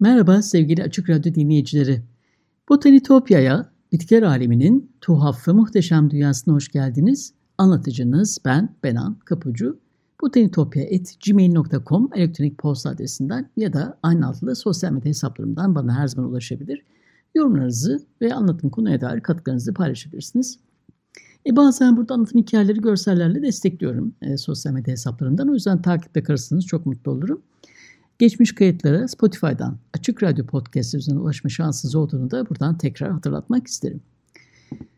Merhaba sevgili Açık Radyo dinleyicileri. Botanitopya'ya, bitkiler aleminin tuhaf ve muhteşem dünyasına hoş geldiniz. Anlatıcınız ben Benan Kapucu. botanitopya.gmail.com elektronik posta adresinden ya da aynı adlı sosyal medya hesaplarımdan bana her zaman ulaşabilir. Yorumlarınızı ve anlatım konuya dair katkılarınızı paylaşabilirsiniz. E bazen burada anlatım hikayeleri görsellerle destekliyorum e, sosyal medya hesaplarından. O yüzden takipte kalırsanız çok mutlu olurum. Geçmiş kayıtlara Spotify'dan Açık Radyo Podcast üzerinden ulaşma şansınız olduğunu da buradan tekrar hatırlatmak isterim.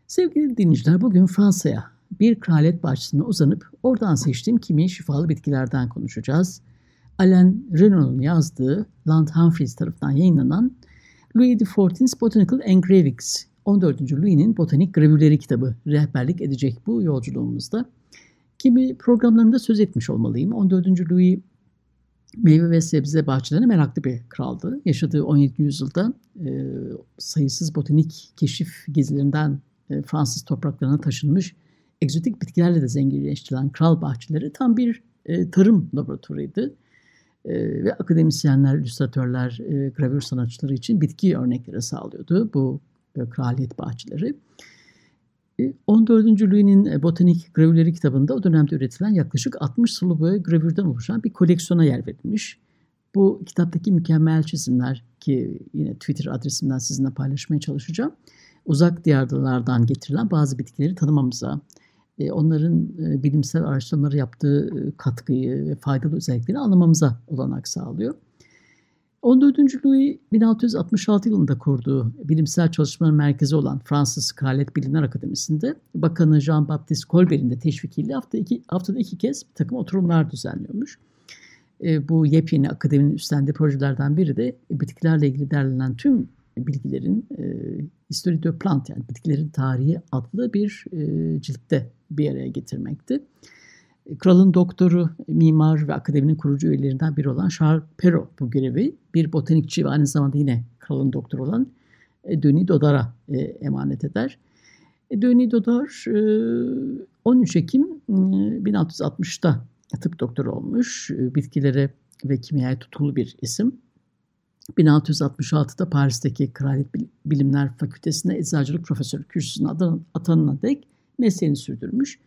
Sevgili dinleyiciler bugün Fransa'ya bir kraliyet bahçesine uzanıp oradan seçtiğim kimi şifalı bitkilerden konuşacağız. Alain Renaud'un yazdığı Land Humphreys tarafından yayınlanan Louis XIV's Botanical Engravings 14. Louis'nin botanik gravürleri kitabı rehberlik edecek bu yolculuğumuzda. Kimi programlarımda söz etmiş olmalıyım. 14. Louis meyve ve sebze bahçelerine meraklı bir kraldı. Yaşadığı 17. yüzyılda e, sayısız botanik keşif gezilerinden e, Fransız topraklarına taşınmış egzotik bitkilerle de zenginleştirilen kral bahçeleri tam bir e, tarım laboratuvarıydı. E, ve akademisyenler, illüstratörler, e, gravür sanatçıları için bitki örnekleri sağlıyordu bu e, kraliyet bahçeleri. 14. E, Louis'nin e, Botanik Gravürleri kitabında o dönemde üretilen yaklaşık 60 sulu boya gravürden oluşan bir koleksiyona yer verilmiş. Bu kitaptaki mükemmel çizimler ki yine Twitter adresimden sizinle paylaşmaya çalışacağım. Uzak diyarlardan getirilen bazı bitkileri tanımamıza, e, onların bilimsel araştırmaları yaptığı katkıyı ve faydalı özelliklerini anlamamıza olanak sağlıyor. 14. Louis 1666 yılında kurduğu bilimsel çalışmaların merkezi olan Fransız Kraliyet Bilimler Akademisi'nde Bakanı Jean-Baptiste Colbert'in de teşvikiyle hafta iki, haftada iki kez bir takım oturumlar düzenliyormuş. E, bu yepyeni akademinin üstlendiği projelerden biri de bitkilerle ilgili derlenen tüm bilgilerin e, History de Plant yani bitkilerin tarihi adlı bir e, ciltte bir araya getirmekti. Kralın doktoru, mimar ve akademinin kurucu üyelerinden biri olan Charles Perrault bu görevi bir botanikçi ve aynı zamanda yine kralın doktoru olan e, Denis Dodard'a e, emanet eder. E, Denis Dodard 13 Ekim 1660'da tıp doktoru olmuş. Bitkilere ve kimyaya tutulu bir isim. 1666'da Paris'teki Kraliyet Bilimler Fakültesi'nde eczacılık profesörü kürsüsüne atanına dek mesleğini sürdürmüş.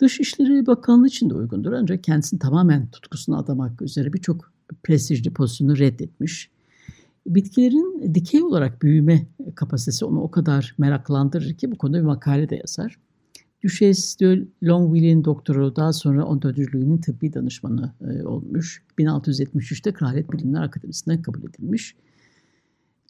Dışişleri Bakanlığı için de uygundur ancak kendisini tamamen tutkusuna adamak üzere birçok prestijli pozisyonu reddetmiş. Bitkilerin dikey olarak büyüme kapasitesi onu o kadar meraklandırır ki bu konuda bir makale de yazar. Duchesse de Longueville'in doktoru daha sonra 14. Louis'nin tıbbi danışmanı e, olmuş. 1673'te Kraliyet Bilimler Akademisi'ne kabul edilmiş.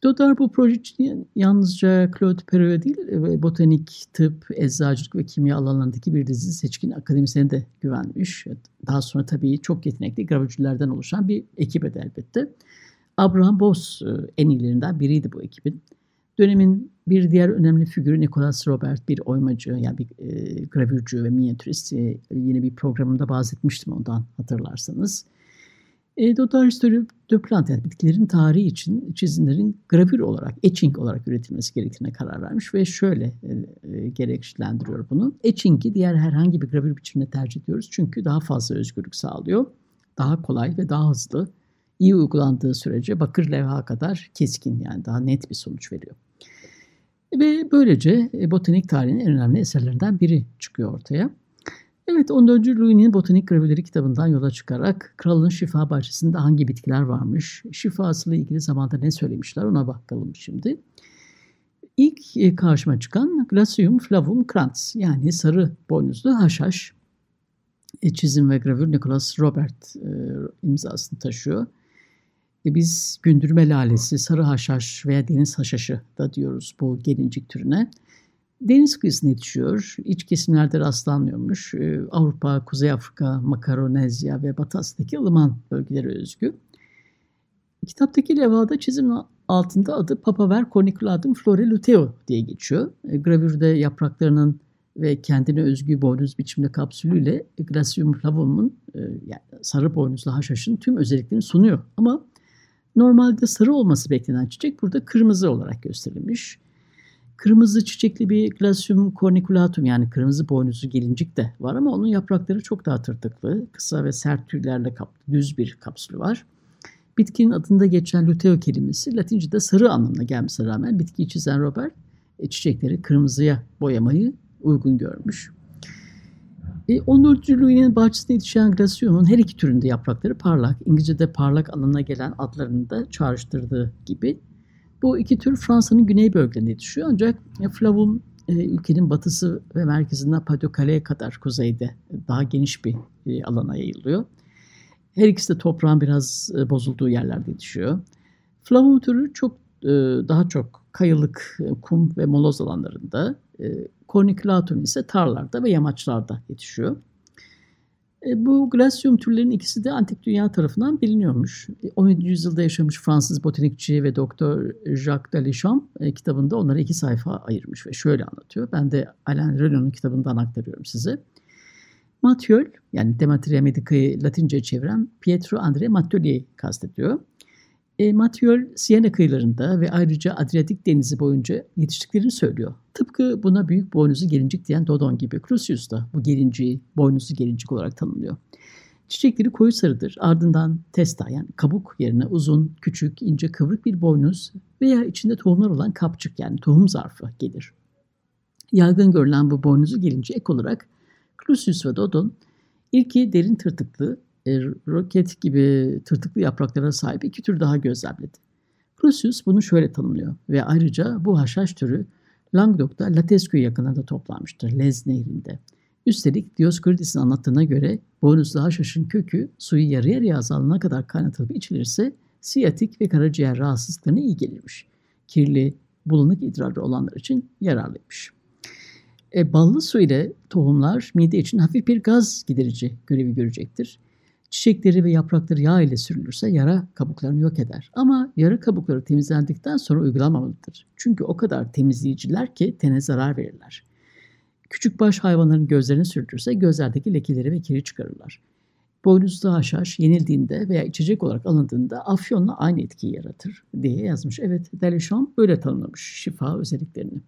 Dodar bu proje için yalnızca Claude Perrault değil, e, botanik, tıp, eczacılık ve kimya alanlarındaki bir dizi seçkin akademisyene de güvenmiş. Daha sonra tabii çok yetenekli gravürcülerden oluşan bir ekibe de elbette. Abraham Boss e, en iyilerinden biriydi bu ekibin. Dönemin bir diğer önemli figürü Nicholas Robert, bir oymacı, yani bir e, gravürcü ve minyatürist. E, yine bir programında bahsetmiştim ondan hatırlarsanız. E, History de Plant yani bitkilerin tarihi için çizimlerin gravür olarak, etching olarak üretilmesi gerektiğine karar vermiş ve şöyle e, e, gerekçelendiriyor bunu. Etching'i diğer herhangi bir gravür biçimine tercih ediyoruz çünkü daha fazla özgürlük sağlıyor. Daha kolay ve daha hızlı. iyi uygulandığı sürece bakır levha kadar keskin yani daha net bir sonuç veriyor. Ve böylece e, botanik tarihinin en önemli eserlerinden biri çıkıyor ortaya. Evet 14. Louis'nin Botanik Gravürleri kitabından yola çıkarak kralın şifa bahçesinde hangi bitkiler varmış, şifasıyla ilgili zamanda ne söylemişler ona bakalım şimdi. İlk e, karşıma çıkan Glacium flavum crans yani sarı boynuzlu haşhaş. E, çizim ve gravür Nicholas Robert e, imzasını taşıyor. Biz gündürme lalesi, sarı haşhaş veya deniz haşhaşı da diyoruz bu gelincik türüne. Deniz kıyısına yetişiyor. İç kesimlerde rastlanmıyormuş. E, Avrupa, Kuzey Afrika, Makaronezya ve Batı Asya'daki ılıman bölgelere özgü. Kitaptaki levhada çizimin altında adı Papaver corniculatum floreluteo diye geçiyor. E, gravürde yapraklarının ve kendine özgü boynuz biçimde kapsülüyle Gracium flavum'un e, yani sarı boynuzlu haşhaşın tüm özelliklerini sunuyor. Ama normalde sarı olması beklenen çiçek burada kırmızı olarak gösterilmiş. Kırmızı çiçekli bir Glacium corniculatum yani kırmızı boynuzlu gelincik de var ama onun yaprakları çok daha tırtıklı, kısa ve sert tüylerle kaplı, düz bir kapsülü var. Bitkinin adında geçen luteo kelimesi Latince'de sarı anlamına gelmesine rağmen bitkiyi çizen Robert e, çiçekleri kırmızıya boyamayı uygun görmüş. E, 14. Louis'nin bahçesinde yetişen Gracium'un her iki türünde yaprakları parlak. İngilizce'de parlak anlamına gelen adlarını da çağrıştırdığı gibi. Bu iki tür Fransa'nın güney bölgelerinde yetişiyor ancak e, Flavum e, ülkenin batısı ve merkezinden Pas-de-Calais kadar kuzeyde daha geniş bir e, alana yayılıyor. Her ikisi de toprağın biraz e, bozulduğu yerlerde yetişiyor. Flavum türü çok e, daha çok kayalık, e, kum ve moloz alanlarında, e, Corniculatum ise tarlarda ve yamaçlarda yetişiyor. E, bu glacium türlerinin ikisi de antik dünya tarafından biliniyormuş. 17. E, yüzyılda yaşamış Fransız botanikçi ve doktor Jacques Delichamp e, kitabında onlara iki sayfa ayırmış ve şöyle anlatıyor. Ben de Alain Renaud'un kitabından aktarıyorum size. Mathieu, yani Demetria Medica'yı Latince çeviren Pietro Andrea Mattioli'yi kastediyor. E, Mathieu Siena kıyılarında ve ayrıca Adriyatik denizi boyunca yetiştiklerini söylüyor. Tıpkı buna büyük boynuzlu gelincik diyen Dodon gibi Crucius da bu gelinciği boynuzlu gelincik olarak tanımlıyor. Çiçekleri koyu sarıdır. Ardından testa yani kabuk yerine uzun, küçük, ince, kıvrık bir boynuz veya içinde tohumlar olan kapçık yani tohum zarfı gelir. Yaygın görülen bu boynuzu gelince ek olarak Crucius ve Dodon ilki derin tırtıklı, e, roket gibi tırtıklı yapraklara sahip iki tür daha gözlemledi. Crucius bunu şöyle tanımlıyor ve ayrıca bu haşhaş türü Languedoc'ta Latescue'ye yakınında toplanmıştır, Lez nehrinde. Üstelik Dioscorides'in anlattığına göre boynuzlu haşhaşın kökü suyu yarı yarıya azalana kadar kaynatılıp içilirse siyatik ve karaciğer rahatsızlıklarına iyi gelirmiş. Kirli, bulanık idrarı olanlar için yararlıymış. E, ballı su ile tohumlar mide için hafif bir gaz giderici görevi görecektir. Çiçekleri ve yaprakları yağ ile sürülürse yara kabuklarını yok eder. Ama yara kabukları temizlendikten sonra uygulanmamalıdır. Çünkü o kadar temizleyiciler ki tene zarar verirler. Küçük baş hayvanların gözlerini sürtürse gözlerdeki lekeleri ve kiri çıkarırlar. Boynuzlu haşhaş yenildiğinde veya içecek olarak alındığında afyonla aynı etkiyi yaratır diye yazmış. Evet, Delechamp böyle tanımlamış şifa özelliklerini.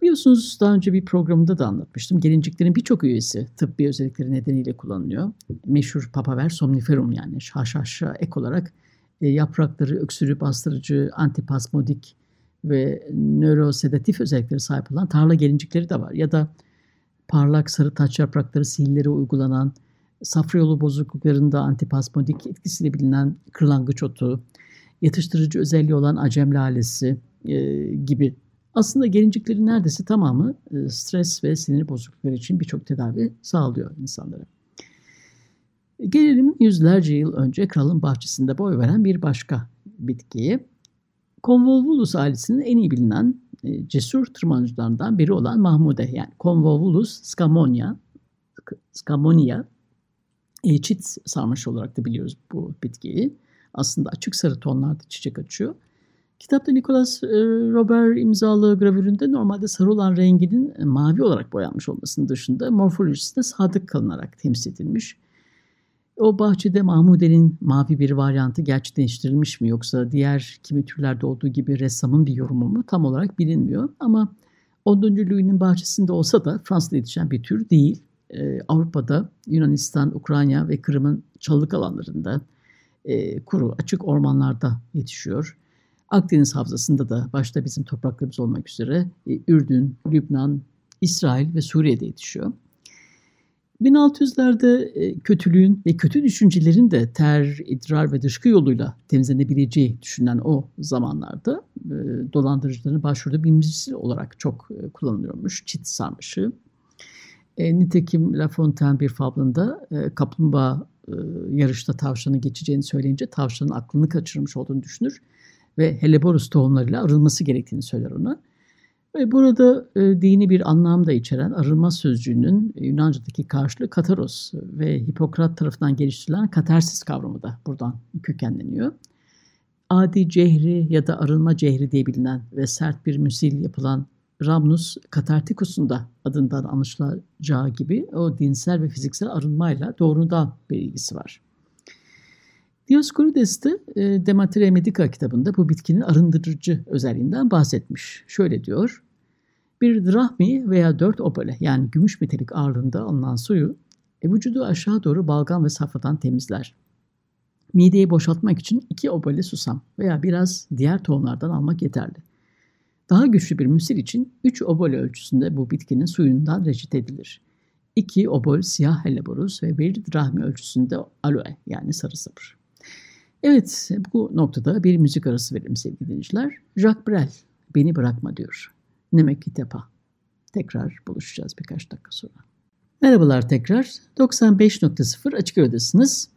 Biliyorsunuz daha önce bir programda da anlatmıştım. Gelinciklerin birçok üyesi tıbbi özellikleri nedeniyle kullanılıyor. Meşhur papaver somniferum yani haşhaşa ek olarak e, yaprakları öksürü bastırıcı, antipasmodik ve nörosedatif özellikleri sahip olan tarla gelincikleri de var. Ya da parlak sarı taç yaprakları sihirlere uygulanan, safra yolu bozukluklarında antipasmodik etkisiyle bilinen kırlangıç otu, yatıştırıcı özelliği olan acem lalesi e, gibi aslında gelinciklerin neredeyse tamamı e, stres ve sinir bozuklukları için birçok tedavi sağlıyor insanlara. Gelelim yüzlerce yıl önce kralın bahçesinde boy veren bir başka bitkiye. Convolvulus ailesinin en iyi bilinen e, cesur tırmanıcılarından biri olan Mahmude yani Convolvulus scamonia, scamonia e, çit sarmaşı olarak da biliyoruz bu bitkiyi. Aslında açık sarı tonlarda çiçek açıyor. Kitapta Nicholas e, Robert imzalı gravüründe normalde sarı olan renginin e, mavi olarak boyanmış olmasının dışında morfolojisine sadık kalınarak temsil edilmiş. O bahçede Mahmude'nin mavi bir varyantı gerçekleştirilmiş mi yoksa diğer kimi türlerde olduğu gibi ressamın bir yorumu mu tam olarak bilinmiyor. Ama 10. Louis'nin bahçesinde olsa da Fransa'da yetişen bir tür değil. Ee, Avrupa'da Yunanistan, Ukrayna ve Kırım'ın çalılık alanlarında e, kuru açık ormanlarda yetişiyor. Akdeniz Havzası'nda da başta bizim topraklarımız olmak üzere e, Ürdün, Lübnan, İsrail ve Suriye'de yetişiyor. 1600'lerde e, kötülüğün ve kötü düşüncelerin de ter, idrar ve dışkı yoluyla temizlenebileceği düşünülen o zamanlarda e, dolandırıcıların başvurduğu bir müzisi olarak çok kullanılıyormuş çit sarmışı. Nitekim La Fontaine bir fablında kaplumbağa yarışta tavşanı geçeceğini söyleyince tavşanın aklını kaçırmış olduğunu düşünür ve Helleborus tohumlarıyla arılması gerektiğini söyler ona. Ve burada e, dini bir anlam da içeren arınma sözcüğünün Yunanca'daki karşılığı kataros ve Hipokrat tarafından geliştirilen katarsis kavramı da buradan kökenleniyor. Adi cehri ya da arınma cehri diye bilinen ve sert bir müsil yapılan Ramnus Katartikus'un da adından anlaşılacağı gibi o dinsel ve fiziksel arınmayla doğrudan bir ilgisi var. Dioskurides de e, Demetria Medica kitabında bu bitkinin arındırıcı özelliğinden bahsetmiş. Şöyle diyor, bir drahmi veya dört obole yani gümüş metalik ağırlığında alınan suyu e, vücudu aşağı doğru balgam ve safradan temizler. Mideyi boşaltmak için iki obole susam veya biraz diğer tohumlardan almak yeterli. Daha güçlü bir müsil için 3 obol ölçüsünde bu bitkinin suyundan reçete edilir. 2 obol siyah helleborus ve 1 drahmi ölçüsünde aloe yani sarı sabır. Evet bu noktada bir müzik arası verelim sevgili dinleyiciler. Jacques Brel beni bırakma diyor. Nemek Tepa. Tekrar buluşacağız birkaç dakika sonra. Merhabalar tekrar. 95.0 Açık Radyo'dasınız.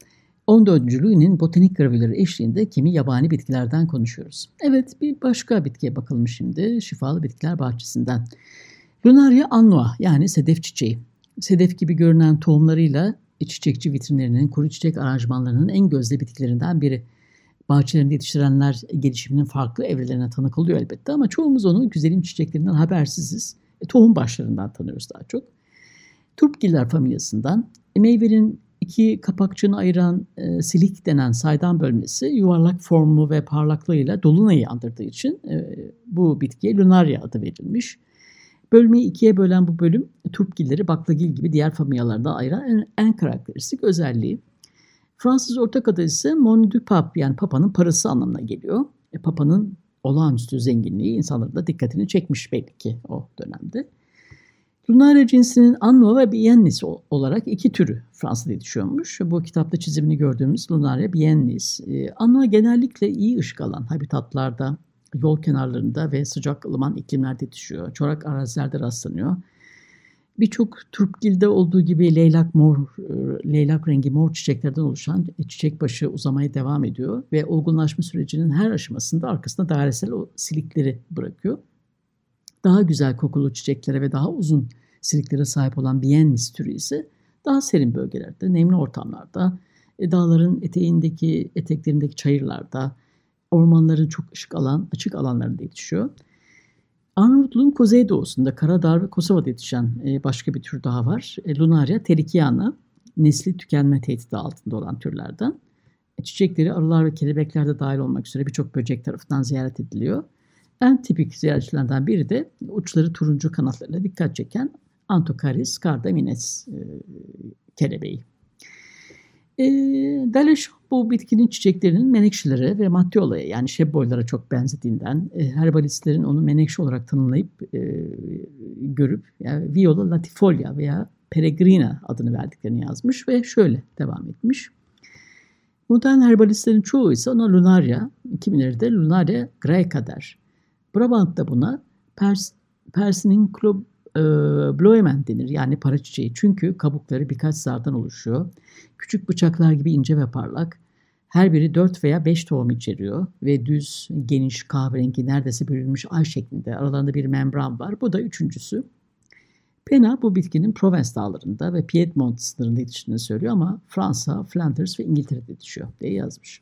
14. Louis'nin botanik gravürleri eşliğinde kimi yabani bitkilerden konuşuyoruz. Evet bir başka bitkiye bakalım şimdi. Şifalı bitkiler bahçesinden. Lunaria annua yani sedef çiçeği. Sedef gibi görünen tohumlarıyla çiçekçi vitrinlerinin, kuru çiçek aranjmanlarının en gözde bitkilerinden biri. Bahçelerinde yetiştirenler gelişiminin farklı evrelerine tanık oluyor elbette ama çoğumuz onu güzelim çiçeklerinden habersiziz. E, tohum başlarından tanıyoruz daha çok. Turpgiller familyasından meyvenin iki kapakçığını ayıran e, silik denen saydam bölmesi yuvarlak formu ve parlaklığıyla dolunayı andırdığı için e, bu bitkiye lunaria adı verilmiş. Bölmeyi ikiye bölen bu bölüm turpgilleri baklagil gibi diğer familyalardan ayıran en, en karakteristik özelliği. Fransız Orta Ada ise Mon du Pape yani Papa'nın parası anlamına geliyor. E, Papa'nın olağanüstü zenginliği insanların da dikkatini çekmiş belli ki o dönemde. Lunaria cinsinin Anno ve Biennis olarak iki türü Fransa'da yetişiyormuş. Bu kitapta çizimini gördüğümüz Lunaria biennis. Ee, Anno genellikle iyi ışık alan habitatlarda, yol kenarlarında ve sıcak ılıman iklimlerde yetişiyor. Çorak arazilerde rastlanıyor. Birçok turpgilde olduğu gibi leylak mor, e, leylak rengi mor çiçeklerden oluşan çiçek başı uzamaya devam ediyor ve olgunlaşma sürecinin her aşamasında arkasında dairesel o silikleri bırakıyor daha güzel kokulu çiçeklere ve daha uzun siliklere sahip olan Biennis türü ise daha serin bölgelerde, nemli ortamlarda, e, dağların eteğindeki, eteklerindeki çayırlarda, ormanların çok ışık alan, açık alanlarında yetişiyor. Arnavutluğun kuzeydoğusunda Karadağ ve Kosova'da yetişen e, başka bir tür daha var. E, Lunaria terikiana, nesli tükenme tehdidi altında olan türlerden. Çiçekleri arılar ve kelebekler de dahil olmak üzere birçok böcek tarafından ziyaret ediliyor. En tipik ziyaretçilerden biri de uçları turuncu kanatlarıyla dikkat çeken Antocaris cardamines e, kelebeği. E, Daleşon bu bitkinin çiçeklerinin menekşelere ve mattiolaya yani şebboylara çok benzediğinden e, herbalistlerin onu menekşe olarak tanımlayıp e, görüp yani Viola latifolia veya peregrina adını verdiklerini yazmış ve şöyle devam etmiş. Modern herbalistlerin çoğu ise ona lunaria, kimileri de lunaria greca der. Brabant'ta buna Pers, Persinin Club e, Bloemen denir yani para çiçeği. Çünkü kabukları birkaç zardan oluşuyor. Küçük bıçaklar gibi ince ve parlak. Her biri 4 veya 5 tohum içeriyor ve düz, geniş, kahverengi, neredeyse bölünmüş ay şeklinde. Aralarında bir membran var. Bu da üçüncüsü. Pena bu bitkinin Provence dağlarında ve Piedmont sınırında yetiştiğini söylüyor ama Fransa, Flanders ve İngiltere'de yetişiyor diye yazmış.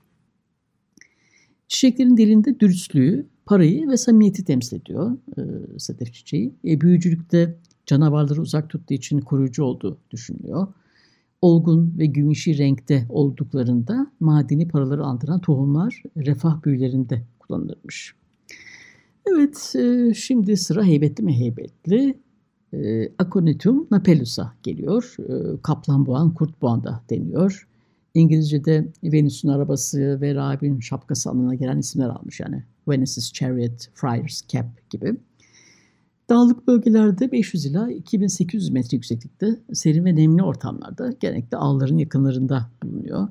Çiçeklerin dilinde dürüstlüğü, parayı ve samimiyeti temsil ediyor e, sedef çiçeği. E, büyücülükte canavarları uzak tuttuğu için koruyucu olduğu düşünülüyor. Olgun ve gümüşü renkte olduklarında madeni paraları andıran tohumlar refah büyülerinde kullanılırmış. Evet, e, şimdi sıra heybetli mi heybetli e, Aconitum napelusa geliyor. E, kaplan boğan, kurt boğan da deniyor. İngilizce'de Venüs'ün arabası ve Rahib'in şapkası anlamına gelen isimler almış yani. Venus's Chariot, Friar's Cap gibi. Dağlık bölgelerde 500 ila 2800 metre yükseklikte serin ve nemli ortamlarda genellikle ağların yakınlarında bulunuyor.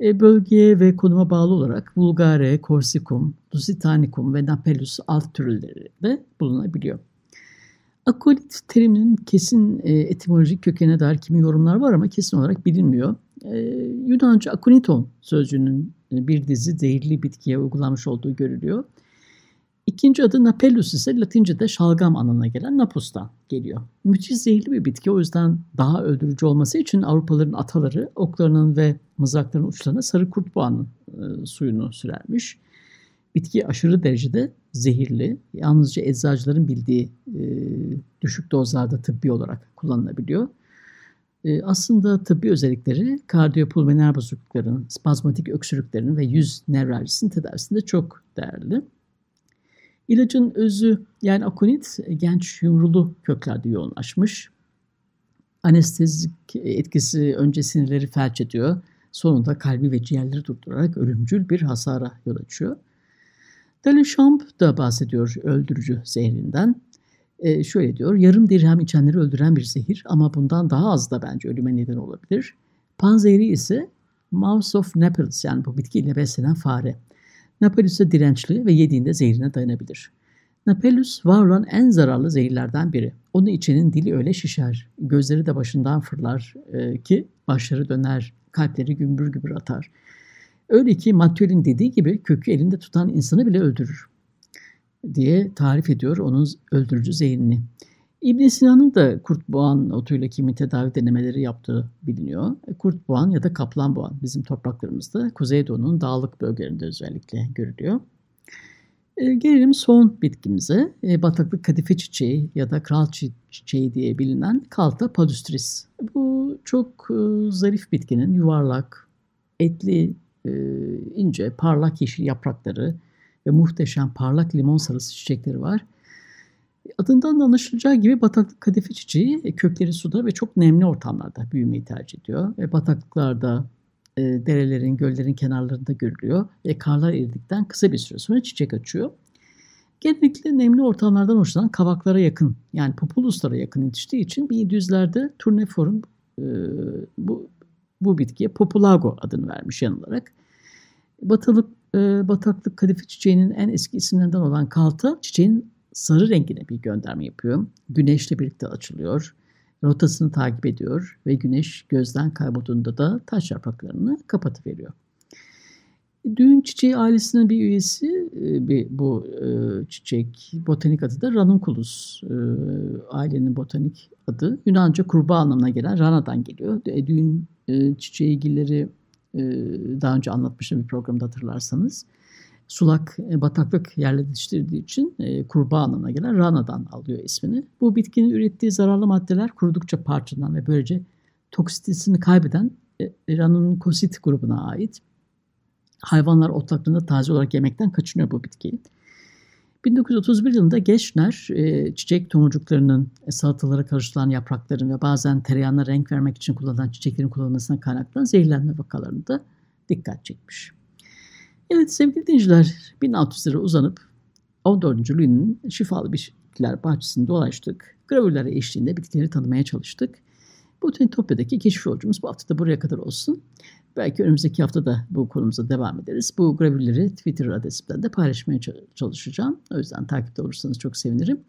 E, bölgeye ve konuma bağlı olarak Vulgare, Corsicum, Lusitanicum ve Napelus alt türleri de bulunabiliyor. Akolit teriminin kesin e, etimolojik kökenine dair kimi yorumlar var ama kesin olarak bilinmiyor. E, Yunanca akoniton sözcüğünün bir dizi zehirli bitkiye uygulanmış olduğu görülüyor. İkinci adı Napellus ise Latince'de şalgam anlamına gelen napus'tan geliyor. Müthiş zehirli bir bitki o yüzden daha öldürücü olması için Avrupalıların ataları oklarının ve mızrakların uçlarına sarı kurtboğanın e, suyunu sürermiş. Bitki aşırı derecede zehirli. Yalnızca eczacıların bildiği e, düşük dozlarda tıbbi olarak kullanılabiliyor. E, aslında tıbbi özellikleri kardiyopulmoner bozuklukların, spazmatik öksürüklerin ve yüz nevraljisinin tedavisinde çok değerli. İlacın özü yani akonit genç yumrulu köklerde yoğunlaşmış. Anestezik etkisi önce sinirleri felç ediyor. Sonunda kalbi ve ciğerleri durdurarak ölümcül bir hasara yol açıyor. Delechamp da bahsediyor öldürücü zehrinden. E, şöyle diyor, yarım dirhem içenleri öldüren bir zehir ama bundan daha az da bence ölüme neden olabilir. Panzehri ise Mouse of Naples yani bu bitkiyle beslenen fare. Napellus dirençli ve yediğinde zehrine dayanabilir. Napellus var olan en zararlı zehirlerden biri. Onu içenin dili öyle şişer, gözleri de başından fırlar e, ki başları döner, kalpleri gümbür gümbür atar. Öyle ki Matthieu'nun dediği gibi kökü elinde tutan insanı bile öldürür diye tarif ediyor onun öldürücü zehrini. İbn Sina'nın da kurt boğan otuyla kimi tedavi denemeleri yaptığı biliniyor. E, kurt boğan ya da kaplan boğan bizim topraklarımızda Kuzeydoğu'nun dağlık bölgelerinde özellikle görülüyor. E, gelelim son bitkimize. E, bataklık kadife çiçeği ya da kral çiçeği diye bilinen Kalta palustris. Bu çok zarif bitkinin yuvarlak, etli, ince, parlak yeşil yaprakları ve muhteşem parlak limon sarısı çiçekleri var. Adından da anlaşılacağı gibi bataklık kadife çiçeği e, kökleri suda ve çok nemli ortamlarda büyümeyi tercih ediyor. Ve bataklıklarda, e, derelerin, göllerin kenarlarında görülüyor. Ve karlar eridikten kısa bir süre sonra çiçek açıyor. Genellikle nemli ortamlardan hoşlanan kavaklara yakın yani populuslara yakın yetiştiği için 1700'lerde Turneforum e, bu, bu bitkiye Populago adını vermiş yanılarak. Batılık, e, bataklık kadife çiçeğinin en eski isimlerinden olan kalta çiçeğin sarı rengine bir gönderme yapıyor. Güneşle birlikte açılıyor. Rotasını takip ediyor ve güneş gözden kaybolduğunda da taş yapraklarını kapatıveriyor. Düğün çiçeği ailesinin bir üyesi e, bir, bu e, çiçek botanik adı da Ranunculus e, ailenin botanik adı Yunanca kurbağa anlamına gelen Rana'dan geliyor. E, düğün e, çiçeği gilleri daha önce anlatmıştım bir programda hatırlarsanız sulak e, bataklık yerleştirdiği için e, kurbağa anlamına gelen rana'dan alıyor ismini. Bu bitkinin ürettiği zararlı maddeler kurudukça parçalanan ve böylece toksitesini kaybeden e, ranunkosit grubuna ait. Hayvanlar otlaklarında taze olarak yemekten kaçınıyor bu bitkiyi. 1931 yılında Geçner e, çiçek tomurcuklarının e, salatalara karıştırılan yaprakların ve bazen tereyağına renk vermek için kullanılan çiçeklerin kullanılmasına kaynaklanan zehirlenme vakalarında dikkat çekmiş. Evet sevgili dinleyiciler 1600 lira uzanıp 14. Louis'nin şifalı bitkiler bahçesinde dolaştık. Gravürlere eşliğinde bitkileri tanımaya çalıştık. Bu Botanitopya'daki keşif yolcumuz bu hafta da buraya kadar olsun. Belki önümüzdeki hafta da bu konumuza devam ederiz. Bu gravürleri Twitter adresimden de paylaşmaya çalışacağım. O yüzden takipte olursanız çok sevinirim.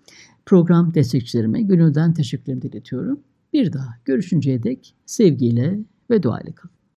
Program destekçilerime gönülden teşekkürlerimi iletiyorum. Bir daha görüşünceye dek sevgiyle ve duayla kalın.